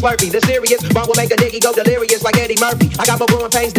slurpee. The serious bomb will make a nigga go delirious like Eddie Murphy. I got more growing pains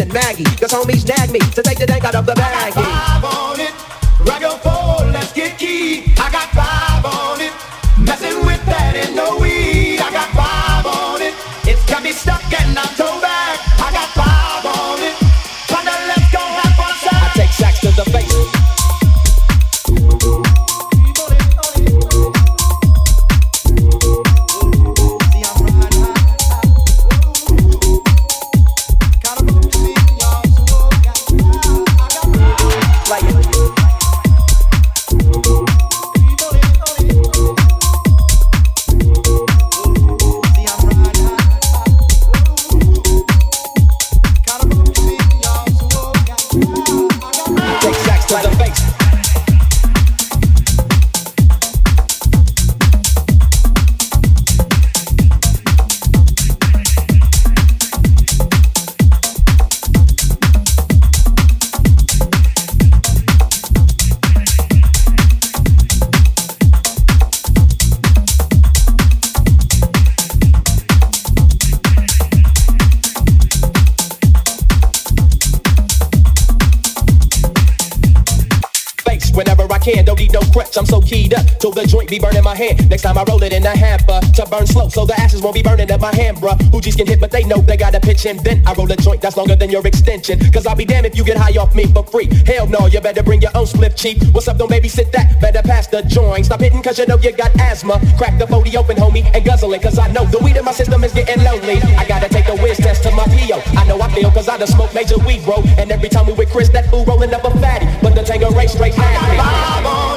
Next time I roll it in a hamper to burn slow, so the ashes won't be burning at my hand, bruh. Hoogies can hit, but they know they gotta pitch in. Then I roll a joint that's longer than your extension. Cause I'll be damned if you get high off me for free. Hell no, you better bring your own split cheap. What's up, don't babysit that? Better pass the joint. Stop hitting cause you know you got asthma. Crack the 40 open, homie, and guzzle it. Cause I know the weed in my system is getting lonely. I gotta take a whiz test to my PO. I know I feel cause I done smoke major weed, bro. And every time we with Chris, that fool rolling up a fatty. But the Tanqueray straight I at got me.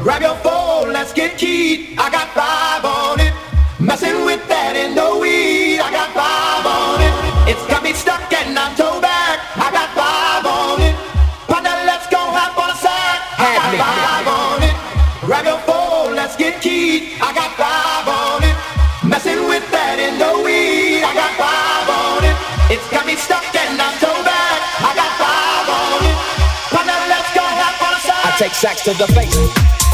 On. Grab your phone, let's get keyed. I got five on it. Messing with that ain't no weed. I got five on it. It's got me stuck and I'm toe back. I got five on it. Partner, let's go have fun sack. I got five on it. Grab your phone, let's get keyed. I got five on it. Messing with that ain't no weed. I got five on it. It's got me stuck and I'm toe back. I got five on it. Partner, let's go have fun sack. I take sacks to the face.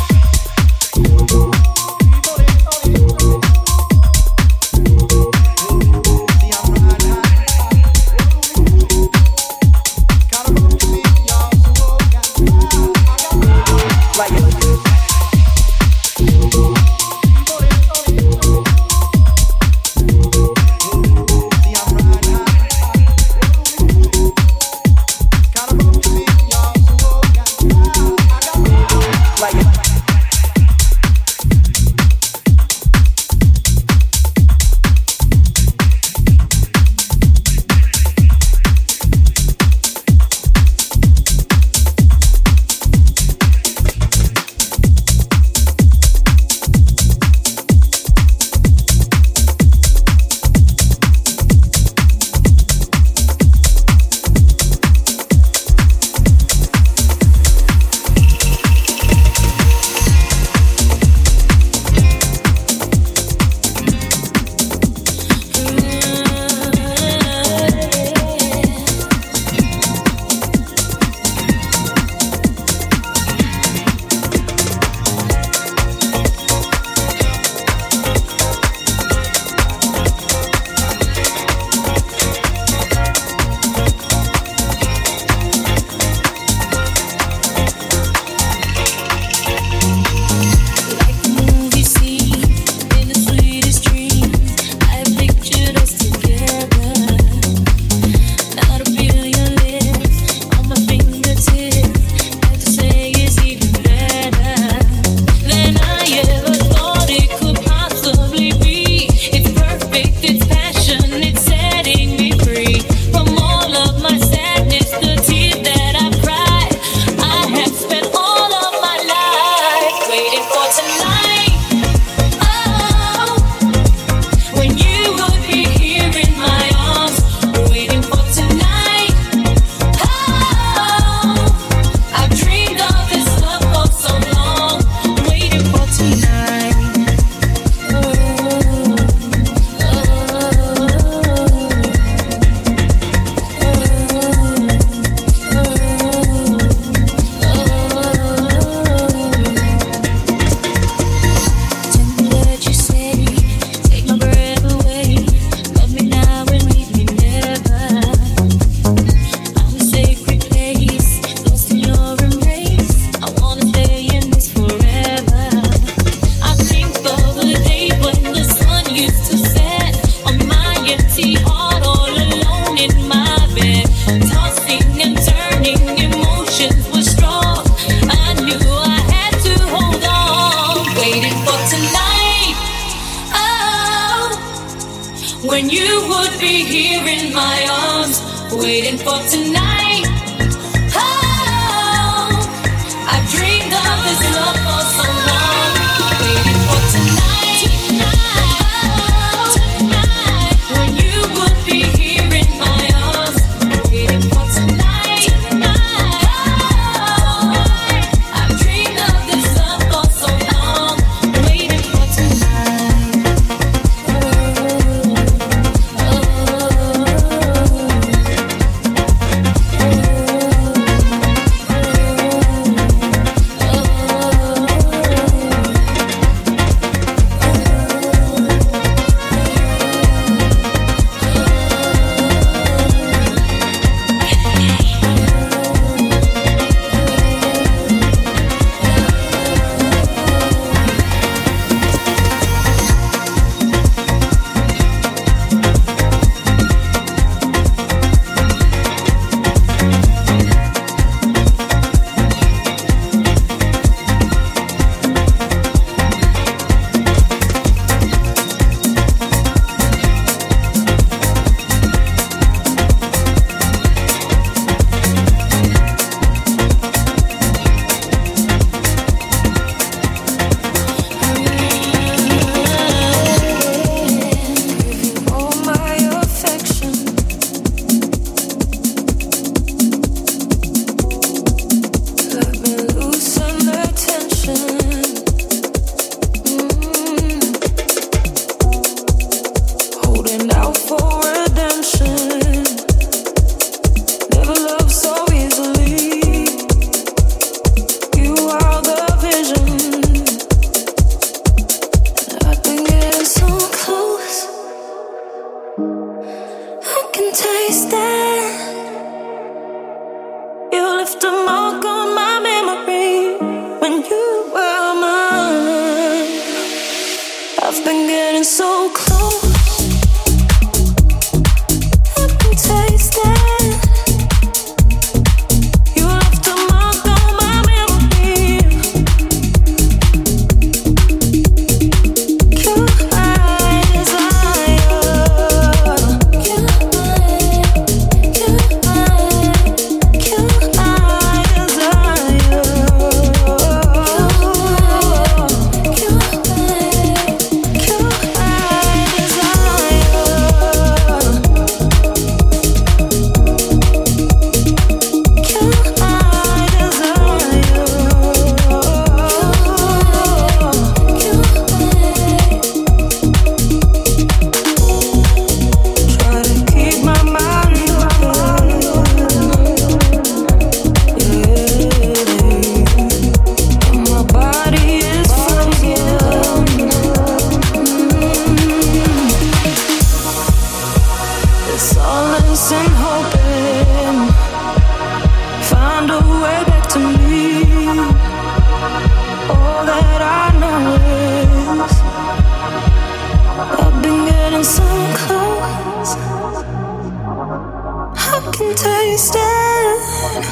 can taste it.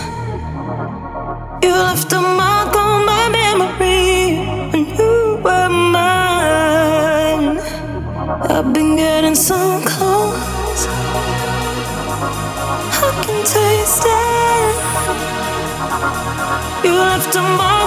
You left a mark on my memory when you were mine. I've been getting so close. I can taste it. You left a mark.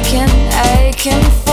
I can, I can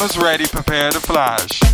Campus ready, prepare to flash.